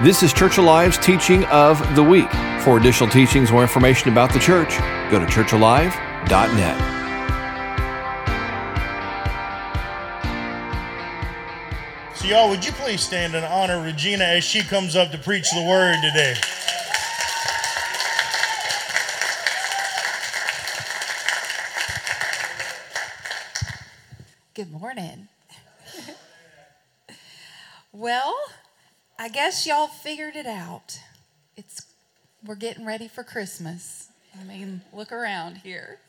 This is Church Alive's teaching of the week. For additional teachings or information about the church, go to churchalive.net. So, y'all, would you please stand and honor Regina as she comes up to preach the word today? Good morning. well, I guess y'all figured it out. It's we're getting ready for Christmas. I mean, look around here.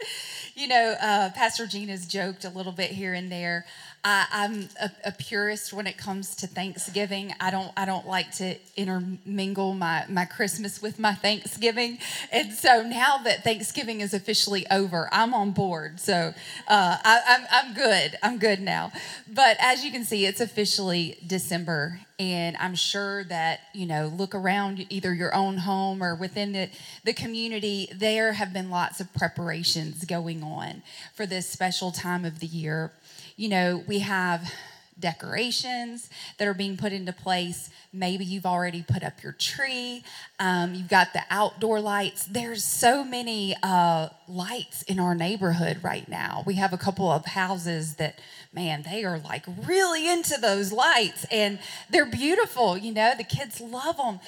You know, uh, Pastor Gina's joked a little bit here and there. I, am a, a, purist when it comes to Thanksgiving. I don't I don't like to intermingle my, my Christmas with my Thanksgiving. And so now that Thanksgiving is officially over, I'm on board. So uh, I, I'm, I'm good. I'm good now. But as you can see, it's officially December. And I'm sure that, you know, look around either your own home or within the, the community, there have been lots of preparations going on for this special time of the year you know, we have decorations that are being put into place. Maybe you've already put up your tree. Um, you've got the outdoor lights. There's so many uh, lights in our neighborhood right now. We have a couple of houses that, man, they are like really into those lights and they're beautiful. You know, the kids love them.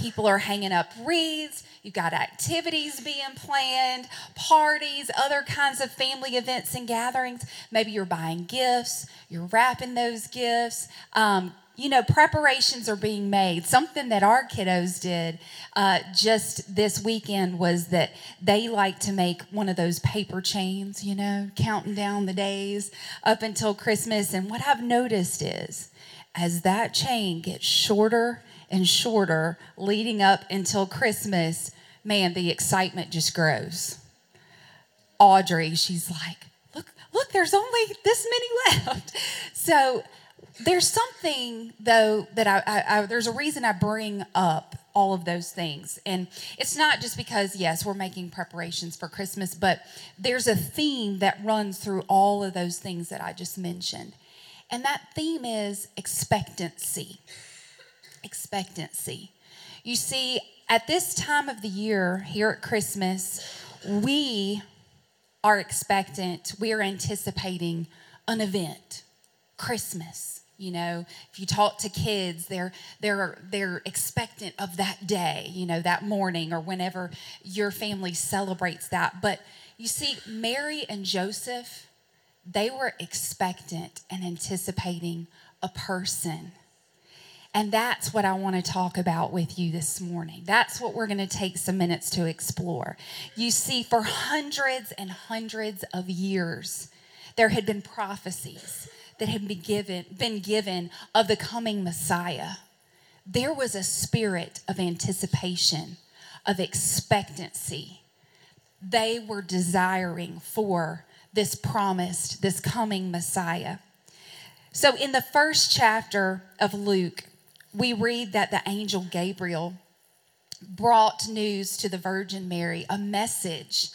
People are hanging up wreaths. You've got activities being planned, parties, other kinds of family events and gatherings. Maybe you're buying gifts, you're wrapping those gifts. Um, you know, preparations are being made. Something that our kiddos did uh, just this weekend was that they like to make one of those paper chains, you know, counting down the days up until Christmas. And what I've noticed is as that chain gets shorter and shorter leading up until Christmas, man, the excitement just grows. Audrey, she's like, look, look, there's only this many left. So there's something though that I, I, I, there's a reason I bring up all of those things, and it's not just because yes we're making preparations for Christmas, but there's a theme that runs through all of those things that I just mentioned, and that theme is expectancy expectancy. You see, at this time of the year, here at Christmas, we are expectant, we are anticipating an event, Christmas. You know, if you talk to kids, they're they're they're expectant of that day, you know, that morning or whenever your family celebrates that. But you see, Mary and Joseph, they were expectant and anticipating a person and that's what I want to talk about with you this morning. That's what we're going to take some minutes to explore. You see, for hundreds and hundreds of years, there had been prophecies that had been given, been given of the coming Messiah. There was a spirit of anticipation, of expectancy. They were desiring for this promised, this coming Messiah. So, in the first chapter of Luke, we read that the angel Gabriel brought news to the Virgin Mary, a message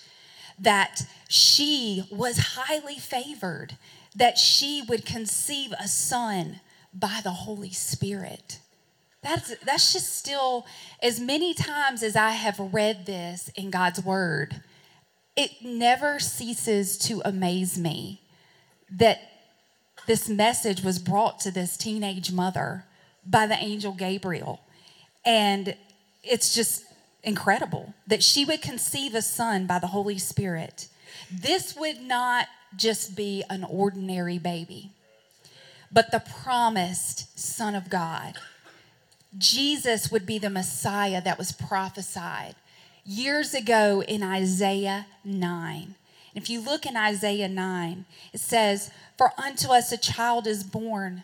that she was highly favored, that she would conceive a son by the Holy Spirit. That's, that's just still, as many times as I have read this in God's Word, it never ceases to amaze me that this message was brought to this teenage mother by the angel Gabriel. And it's just incredible that she would conceive a son by the Holy Spirit. This would not just be an ordinary baby, but the promised Son of God. Jesus would be the Messiah that was prophesied years ago in Isaiah 9. If you look in Isaiah 9, it says, For unto us a child is born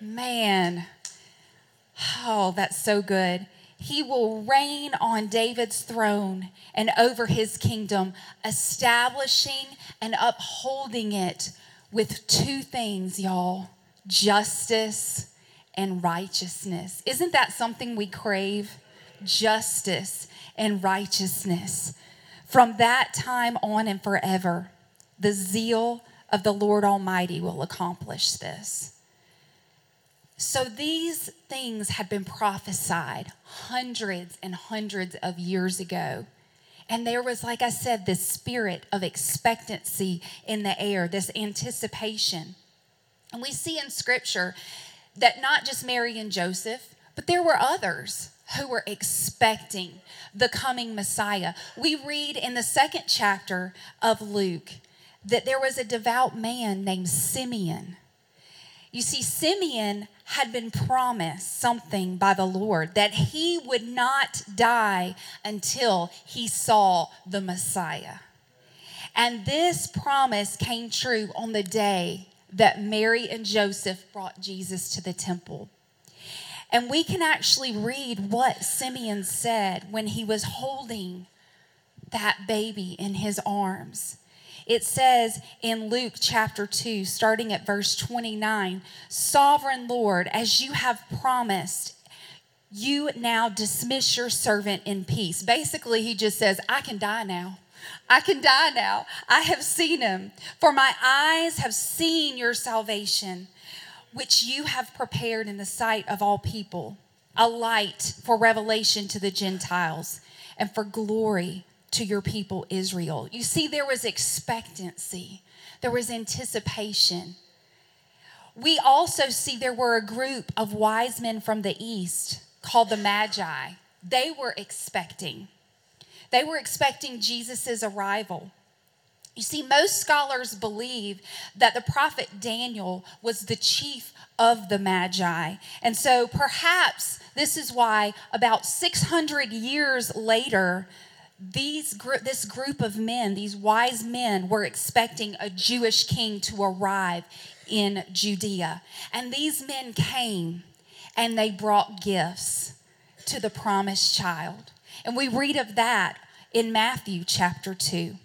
Man, oh, that's so good. he will reign on David's throne and over his kingdom, establishing and upholding it with two things, y'all justice and righteousness. Isn't that something we crave? Justice and righteousness. From that time on and forever, the zeal of the Lord Almighty will accomplish this. So these things had been prophesied hundreds and hundreds of years ago. And there was, like I said, this spirit of expectancy in the air, this anticipation. And we see in scripture that not just Mary and Joseph, but there were others who were expecting the coming Messiah. We read in the second chapter of Luke that there was a devout man named Simeon. You see, Simeon had been promised something by the Lord that he would not die until he saw the Messiah. And this promise came true on the day that Mary and Joseph brought Jesus to the temple. And we can actually read what Simeon said when he was holding that baby in his arms. It says in Luke chapter 2, starting at verse 29 Sovereign Lord, as you have promised, you now dismiss your servant in peace. Basically, he just says, I can die now. I can die now. I have seen him. For my eyes have seen your salvation, which you have prepared in the sight of all people, a light for revelation to the Gentiles and for glory to your people Israel. You see, there was expectancy, there was anticipation. We also see there were a group of wise men from the east called the Magi. They were expecting. They were expecting Jesus' arrival. You see, most scholars believe that the prophet Daniel was the chief of the Magi. And so perhaps this is why about 600 years later, these this group of men, these wise men, were expecting a Jewish king to arrive in Judea. And these men came and they brought gifts to the promised child. And we read of that in Matthew chapter 2.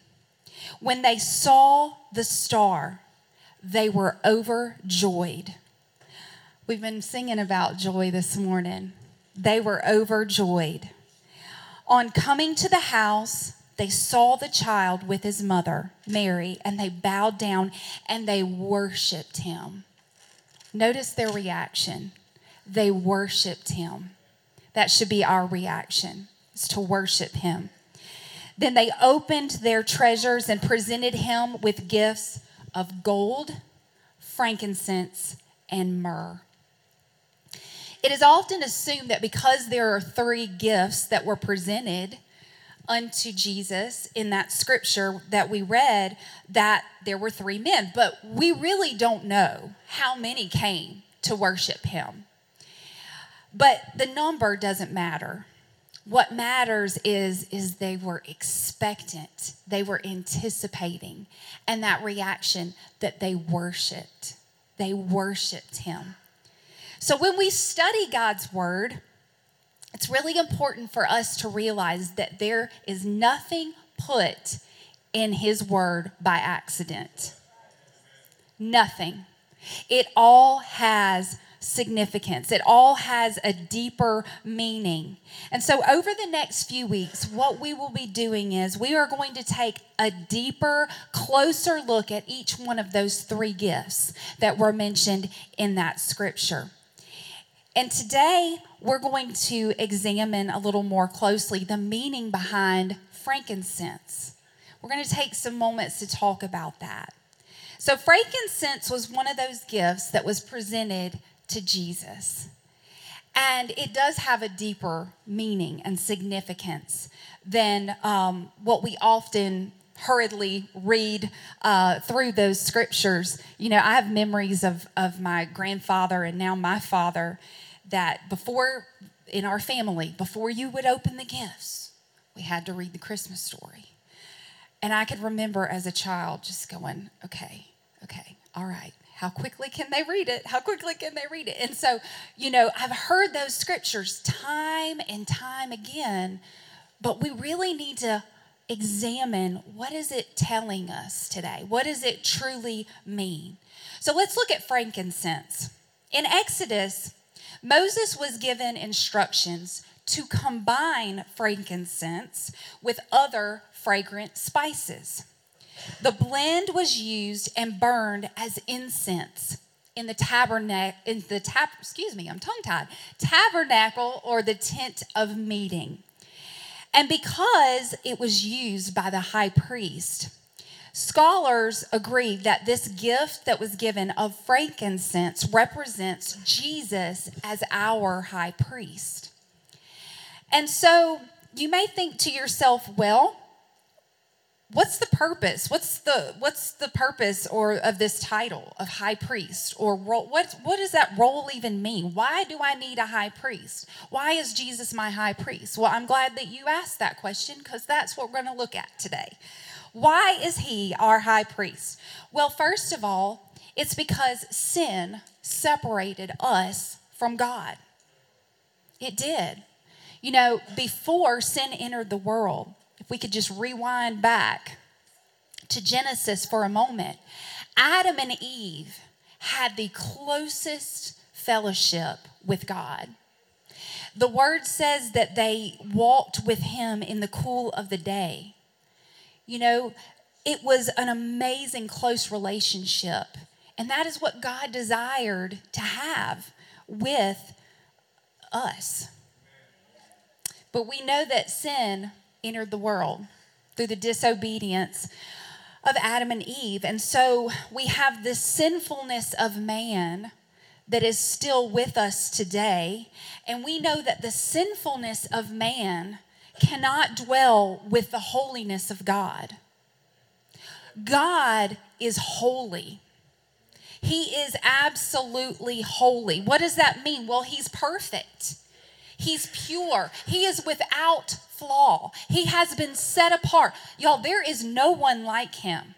When they saw the star, they were overjoyed. We've been singing about joy this morning. They were overjoyed. On coming to the house, they saw the child with his mother, Mary, and they bowed down and they worshiped him. Notice their reaction. They worshiped him. That should be our reaction, is to worship him. Then they opened their treasures and presented him with gifts of gold, frankincense, and myrrh. It is often assumed that because there are three gifts that were presented unto Jesus in that scripture that we read, that there were three men. But we really don't know how many came to worship him. But the number doesn't matter. What matters is, is they were expectant, they were anticipating, and that reaction that they worshiped. They worshiped him. So when we study God's word, it's really important for us to realize that there is nothing put in his word by accident. Nothing. It all has significance. It all has a deeper meaning. And so, over the next few weeks, what we will be doing is we are going to take a deeper, closer look at each one of those three gifts that were mentioned in that scripture. And today we're going to examine a little more closely the meaning behind frankincense. We're going to take some moments to talk about that. So, frankincense was one of those gifts that was presented to Jesus. And it does have a deeper meaning and significance than um, what we often hurriedly read uh, through those scriptures. You know, I have memories of, of my grandfather and now my father that before, in our family, before you would open the gifts, we had to read the Christmas story. And I could remember as a child just going, okay, okay, all right. how quickly can they read it? How quickly can they read it? And so, you know, I've heard those scriptures time and time again, but we really need to examine what is it telling us today? What does it truly mean? So let's look at frankincense. In Exodus, Moses was given instructions to combine frankincense with other fragrant spices. The blend was used and burned as incense in the tabernacle in the tab excuse me, I'm tongue tied. Tabernacle or the tent of meeting. And because it was used by the high priest, Scholars agree that this gift that was given of frankincense represents Jesus as our high priest. And so you may think to yourself, well, what's the purpose? What's the what's the purpose or of this title of high priest or role, what what does that role even mean? Why do I need a high priest? Why is Jesus my high priest? Well, I'm glad that you asked that question because that's what we're going to look at today. Why is he our high priest? Well, first of all, it's because sin separated us from God. It did. You know, before sin entered the world, if we could just rewind back to Genesis for a moment, Adam and Eve had the closest fellowship with God. The word says that they walked with him in the cool of the day. You know, it was an amazing close relationship. And that is what God desired to have with us. But we know that sin entered the world through the disobedience of Adam and Eve. And so we have this sinfulness of man that is still with us today. And we know that the sinfulness of man cannot dwell with the holiness of God. God is holy. He is absolutely holy. What does that mean? Well, He's perfect. He's pure. He is without flaw. He has been set apart. Y'all, there is no one like Him.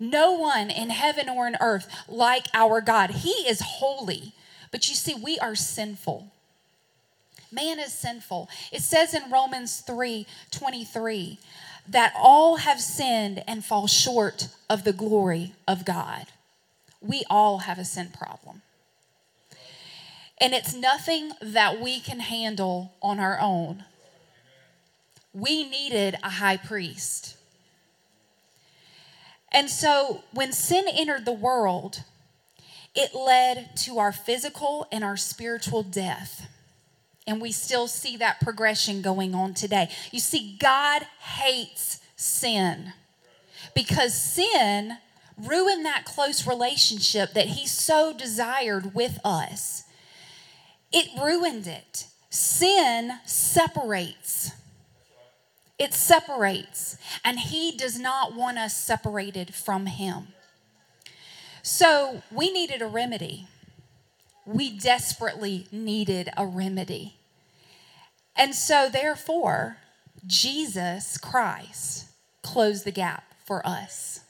No one in heaven or in earth like our God. He is holy. But you see, we are sinful. Man is sinful. It says in Romans 3 23 that all have sinned and fall short of the glory of God. We all have a sin problem. And it's nothing that we can handle on our own. We needed a high priest. And so when sin entered the world, it led to our physical and our spiritual death. And we still see that progression going on today. You see, God hates sin because sin ruined that close relationship that He so desired with us. It ruined it. Sin separates. It separates. And He does not want us separated from Him. So we needed a remedy. We desperately needed a remedy. And so, therefore, Jesus Christ closed the gap for us.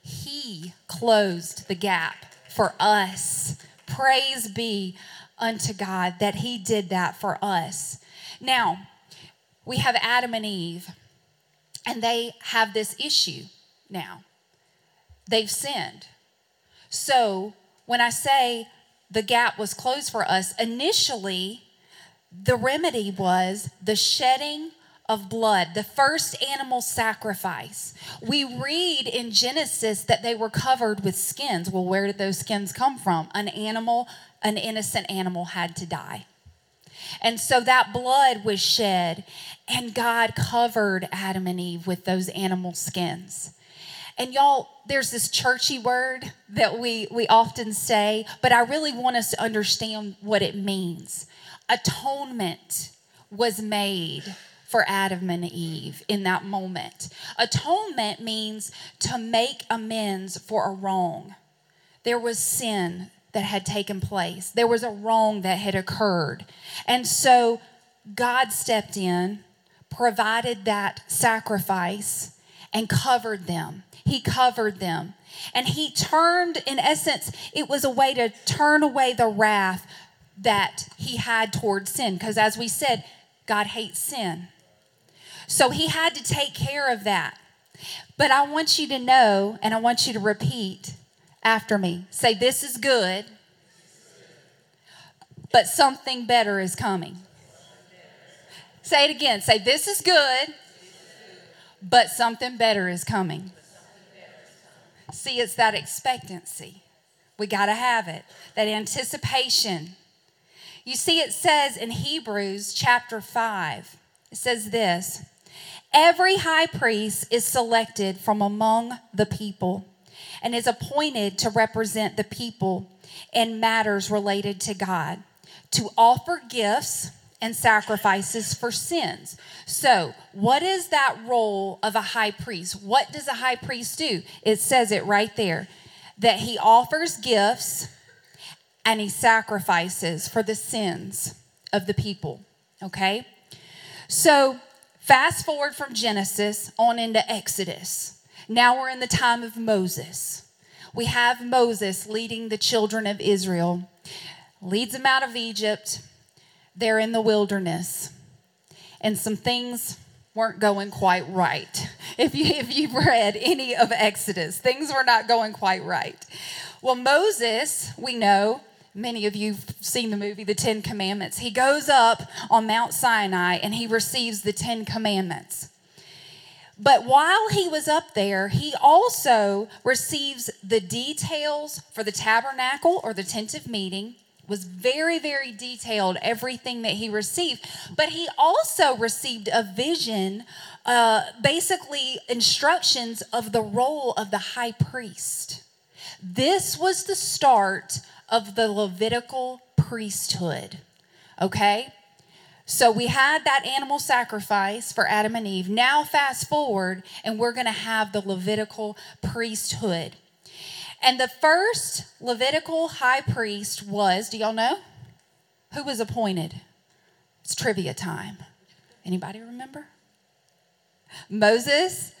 He closed the gap for us. Praise be unto God that He did that for us. Now, we have Adam and Eve, and they have this issue now. They've sinned. So, when I say the gap was closed for us, initially, the remedy was the shedding of blood, the first animal sacrifice. We read in Genesis that they were covered with skins. Well, where did those skins come from? An animal, an innocent animal had to die. And so that blood was shed, and God covered Adam and Eve with those animal skins. And y'all, there's this churchy word that we, we often say, but I really want us to understand what it means atonement was made for Adam and Eve in that moment. Atonement means to make amends for a wrong. There was sin that had taken place, there was a wrong that had occurred. And so God stepped in, provided that sacrifice, and covered them. He covered them. And he turned, in essence, it was a way to turn away the wrath that he had towards sin. Because as we said, God hates sin. So he had to take care of that. But I want you to know, and I want you to repeat after me. Say, This is good, but something better is coming. Say it again. Say, This is good, but something better is coming. See, it's that expectancy. We got to have it, that anticipation. You see, it says in Hebrews chapter 5, it says this Every high priest is selected from among the people and is appointed to represent the people in matters related to God, to offer gifts and sacrifices for sins. So, what is that role of a high priest? What does a high priest do? It says it right there that he offers gifts and he sacrifices for the sins of the people. Okay? So, fast forward from Genesis on into Exodus. Now we're in the time of Moses. We have Moses leading the children of Israel, leads them out of Egypt they're in the wilderness and some things weren't going quite right. If you if you've read any of Exodus, things were not going quite right. Well, Moses, we know, many of you've seen the movie The 10 Commandments. He goes up on Mount Sinai and he receives the 10 Commandments. But while he was up there, he also receives the details for the tabernacle or the tent of meeting was very, very detailed, everything that he received. But he also received a vision, uh, basically instructions of the role of the high priest. This was the start of the Levitical priesthood. Okay? So we had that animal sacrifice for Adam and Eve. Now, fast forward, and we're going to have the Levitical priesthood. And the first Levitical high priest was, do y'all know? Who was appointed? It's trivia time. Anybody remember? Moses?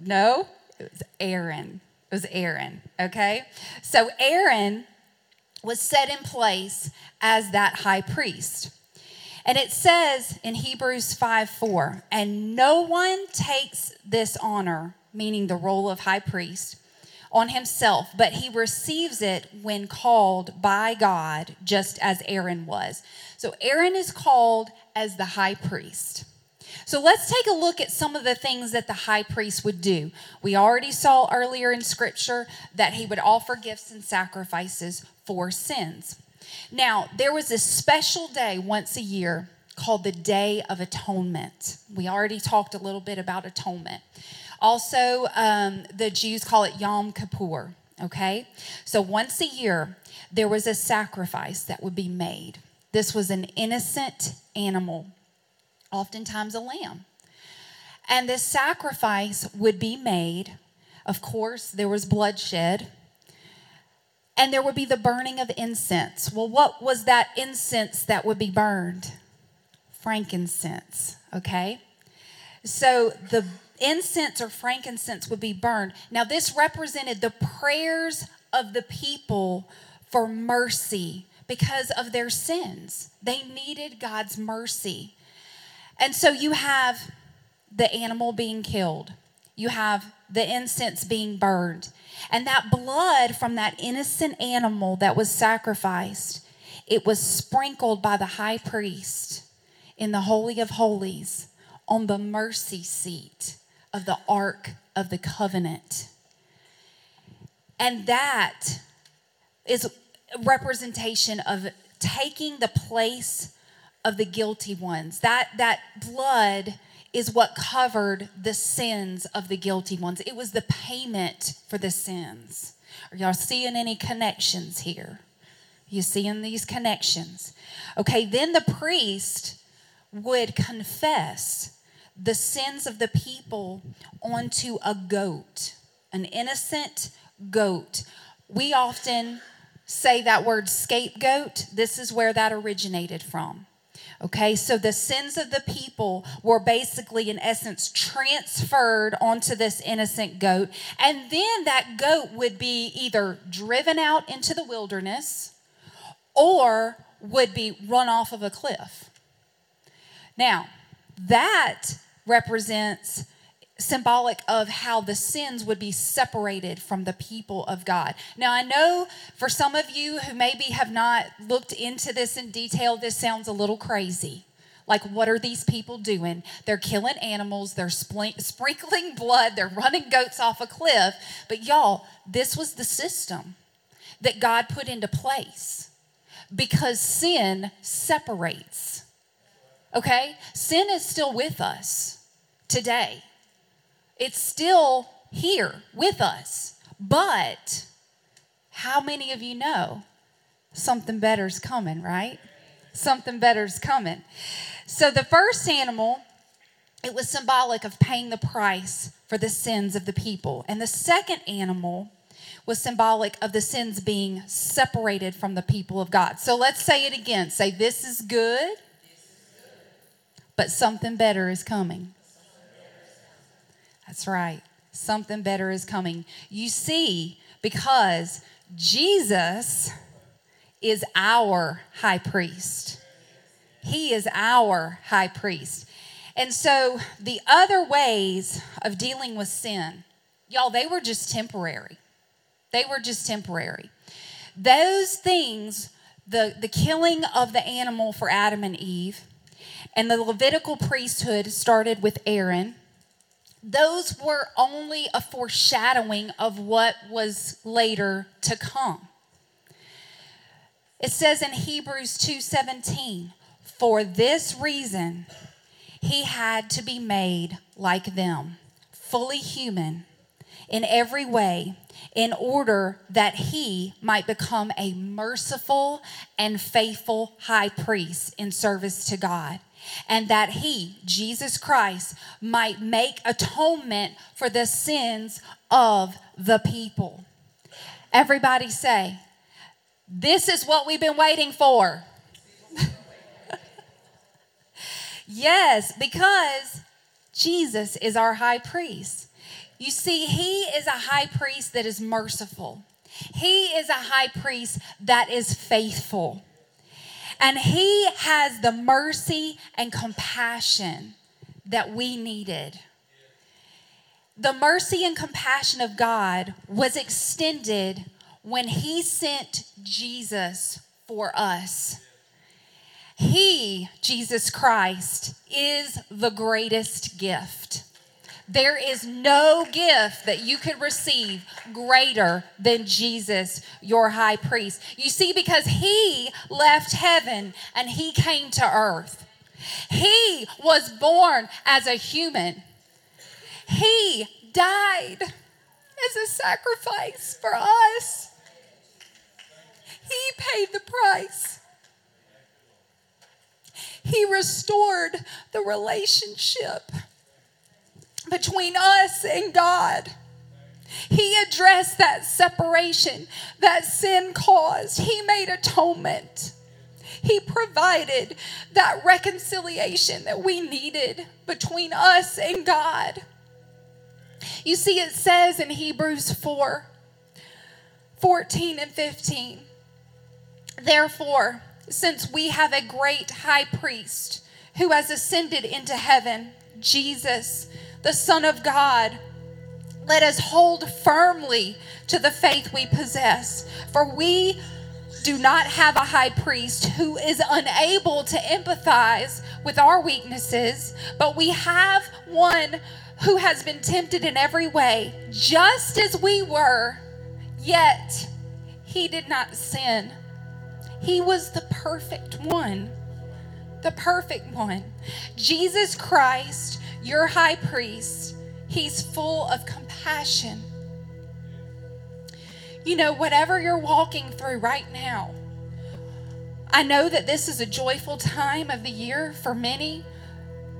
No, it was Aaron. It was Aaron, okay? So Aaron was set in place as that high priest. And it says in Hebrews 5 4, and no one takes this honor, meaning the role of high priest, on himself, but he receives it when called by God, just as Aaron was. So Aaron is called as the high priest. So let's take a look at some of the things that the high priest would do. We already saw earlier in scripture that he would offer gifts and sacrifices for sins. Now, there was a special day once a year called the Day of Atonement. We already talked a little bit about atonement. Also, um, the Jews call it Yom Kippur, okay? So once a year, there was a sacrifice that would be made. This was an innocent animal, oftentimes a lamb. And this sacrifice would be made. Of course, there was bloodshed. And there would be the burning of incense. Well, what was that incense that would be burned? Frankincense, okay? So the incense or frankincense would be burned. Now, this represented the prayers of the people for mercy because of their sins. They needed God's mercy. And so you have the animal being killed, you have the incense being burned, and that blood from that innocent animal that was sacrificed, it was sprinkled by the high priest in the Holy of Holies on the mercy seat of the Ark of the Covenant. And that is a representation of taking the place of the guilty ones. That, that blood is what covered the sins of the guilty ones. It was the payment for the sins. Are y'all seeing any connections here? You seeing these connections? Okay, then the priest would confess the sins of the people onto a goat, an innocent goat. We often say that word scapegoat. This is where that originated from. Okay, so the sins of the people were basically, in essence, transferred onto this innocent goat. And then that goat would be either driven out into the wilderness or would be run off of a cliff. Now, that represents symbolic of how the sins would be separated from the people of God. Now, I know for some of you who maybe have not looked into this in detail, this sounds a little crazy. Like, what are these people doing? They're killing animals, they're sprinkling blood, they're running goats off a cliff. But, y'all, this was the system that God put into place because sin separates. Okay? Sin is still with us today. It's still here with us. But how many of you know something better's coming, right? Something better's coming. So the first animal, it was symbolic of paying the price for the sins of the people. And the second animal was symbolic of the sins being separated from the people of God. So let's say it again. Say, This is good, but something better is coming. That's right. Something better is coming. You see, because Jesus is our high priest. He is our high priest. And so the other ways of dealing with sin, y'all, they were just temporary. They were just temporary. Those things, the, the killing of the animal for Adam and Eve, and the Levitical priesthood started with Aaron those were only a foreshadowing of what was later to come. It says in Hebrews 2:17, "For this reason he had to be made like them, fully human in every way, in order that he might become a merciful and faithful high priest in service to God." And that he, Jesus Christ, might make atonement for the sins of the people. Everybody say, This is what we've been waiting for. yes, because Jesus is our high priest. You see, he is a high priest that is merciful. He is a high priest that is faithful. And He has the mercy and compassion that we needed. The mercy and compassion of God was extended when He sent Jesus for us. He, Jesus Christ, is the greatest gift. There is no gift that you could receive greater than Jesus, your high priest. You see, because he left heaven and he came to earth, he was born as a human, he died as a sacrifice for us. He paid the price. He restored the relationship between us and God. He addressed that separation that sin caused. He made atonement. He provided that reconciliation that we needed between us and God. You see, it says in Hebrews 4 14 and 15, therefore, since we have a great high priest who has ascended into heaven, Jesus, the Son of God, let us hold firmly to the faith we possess. For we do not have a high priest who is unable to empathize with our weaknesses, but we have one who has been tempted in every way, just as we were, yet he did not sin. He was the perfect one. The perfect one. Jesus Christ your high priest, he's full of compassion. You know, whatever you're walking through right now, I know that this is a joyful time of the year for many,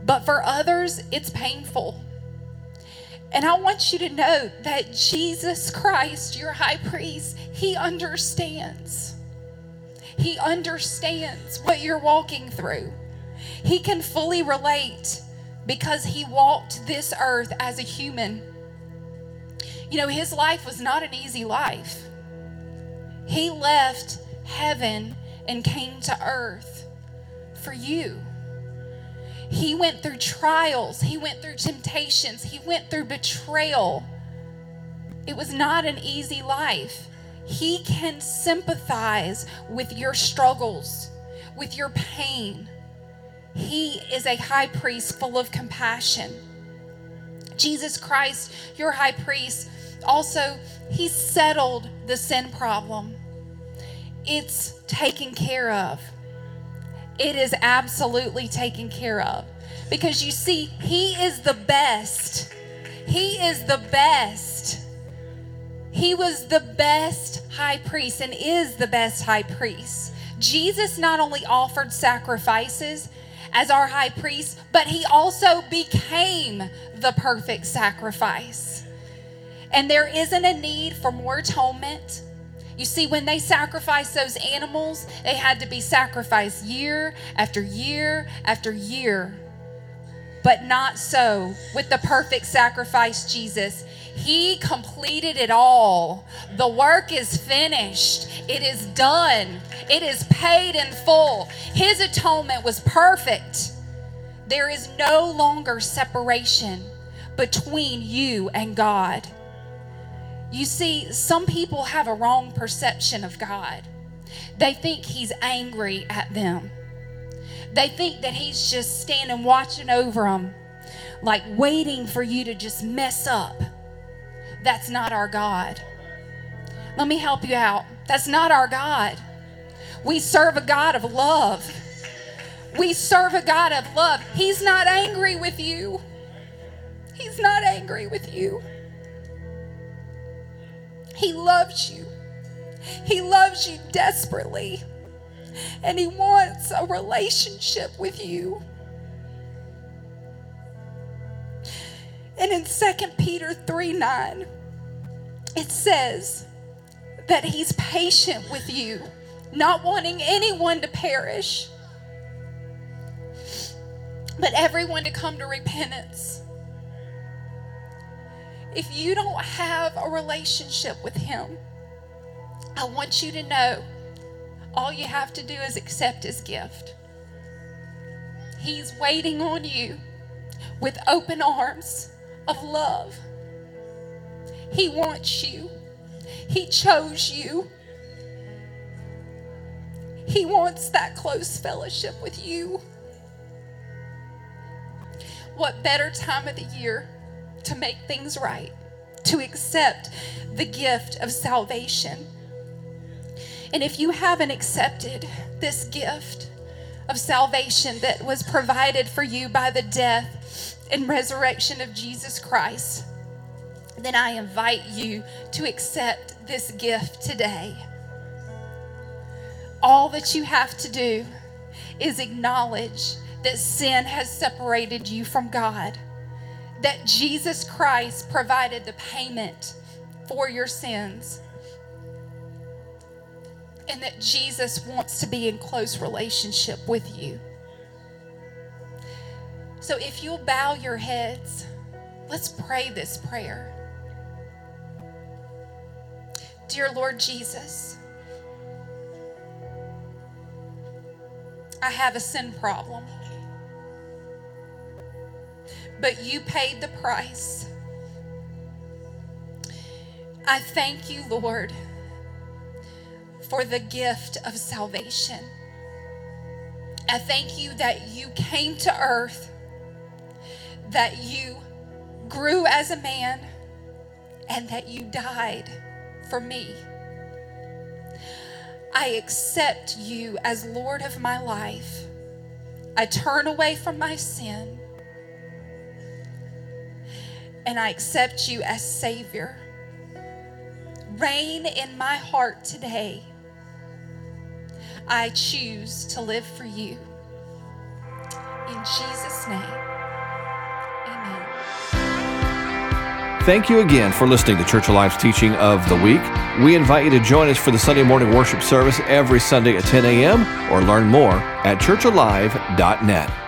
but for others, it's painful. And I want you to know that Jesus Christ, your high priest, he understands. He understands what you're walking through. He can fully relate because he walked this earth as a human. You know, his life was not an easy life. He left heaven and came to earth for you. He went through trials, he went through temptations, he went through betrayal. It was not an easy life. He can sympathize with your struggles, with your pain. He is a high priest full of compassion. Jesus Christ, your high priest, also, he settled the sin problem. It's taken care of. It is absolutely taken care of. Because you see, he is the best. He is the best. He was the best high priest and is the best high priest. Jesus not only offered sacrifices as our high priest, but he also became the perfect sacrifice. And there isn't a need for more atonement. You see, when they sacrificed those animals, they had to be sacrificed year after year after year. But not so with the perfect sacrifice, Jesus. He completed it all. The work is finished, it is done, it is paid in full. His atonement was perfect. There is no longer separation between you and God. You see, some people have a wrong perception of God. They think He's angry at them. They think that He's just standing watching over them, like waiting for you to just mess up. That's not our God. Let me help you out. That's not our God. We serve a God of love. We serve a God of love. He's not angry with you. He's not angry with you. He loves you. He loves you desperately. And He wants a relationship with you. And in 2 Peter 3 9, it says that he's patient with you, not wanting anyone to perish, but everyone to come to repentance. If you don't have a relationship with him, I want you to know all you have to do is accept his gift. He's waiting on you with open arms of love. He wants you. He chose you. He wants that close fellowship with you. What better time of the year to make things right, to accept the gift of salvation? And if you haven't accepted this gift of salvation that was provided for you by the death and resurrection of Jesus Christ, then I invite you to accept this gift today. All that you have to do is acknowledge that sin has separated you from God, that Jesus Christ provided the payment for your sins, and that Jesus wants to be in close relationship with you. So if you'll bow your heads, let's pray this prayer. Dear Lord Jesus, I have a sin problem. But you paid the price. I thank you, Lord, for the gift of salvation. I thank you that you came to earth, that you grew as a man, and that you died for me. I accept you as Lord of my life. I turn away from my sin and I accept you as Savior. Reign in my heart today. I choose to live for you. In Jesus' name, amen. Thank you again for listening to Church Alive's teaching of the week. We invite you to join us for the Sunday morning worship service every Sunday at 10 a.m. or learn more at churchalive.net.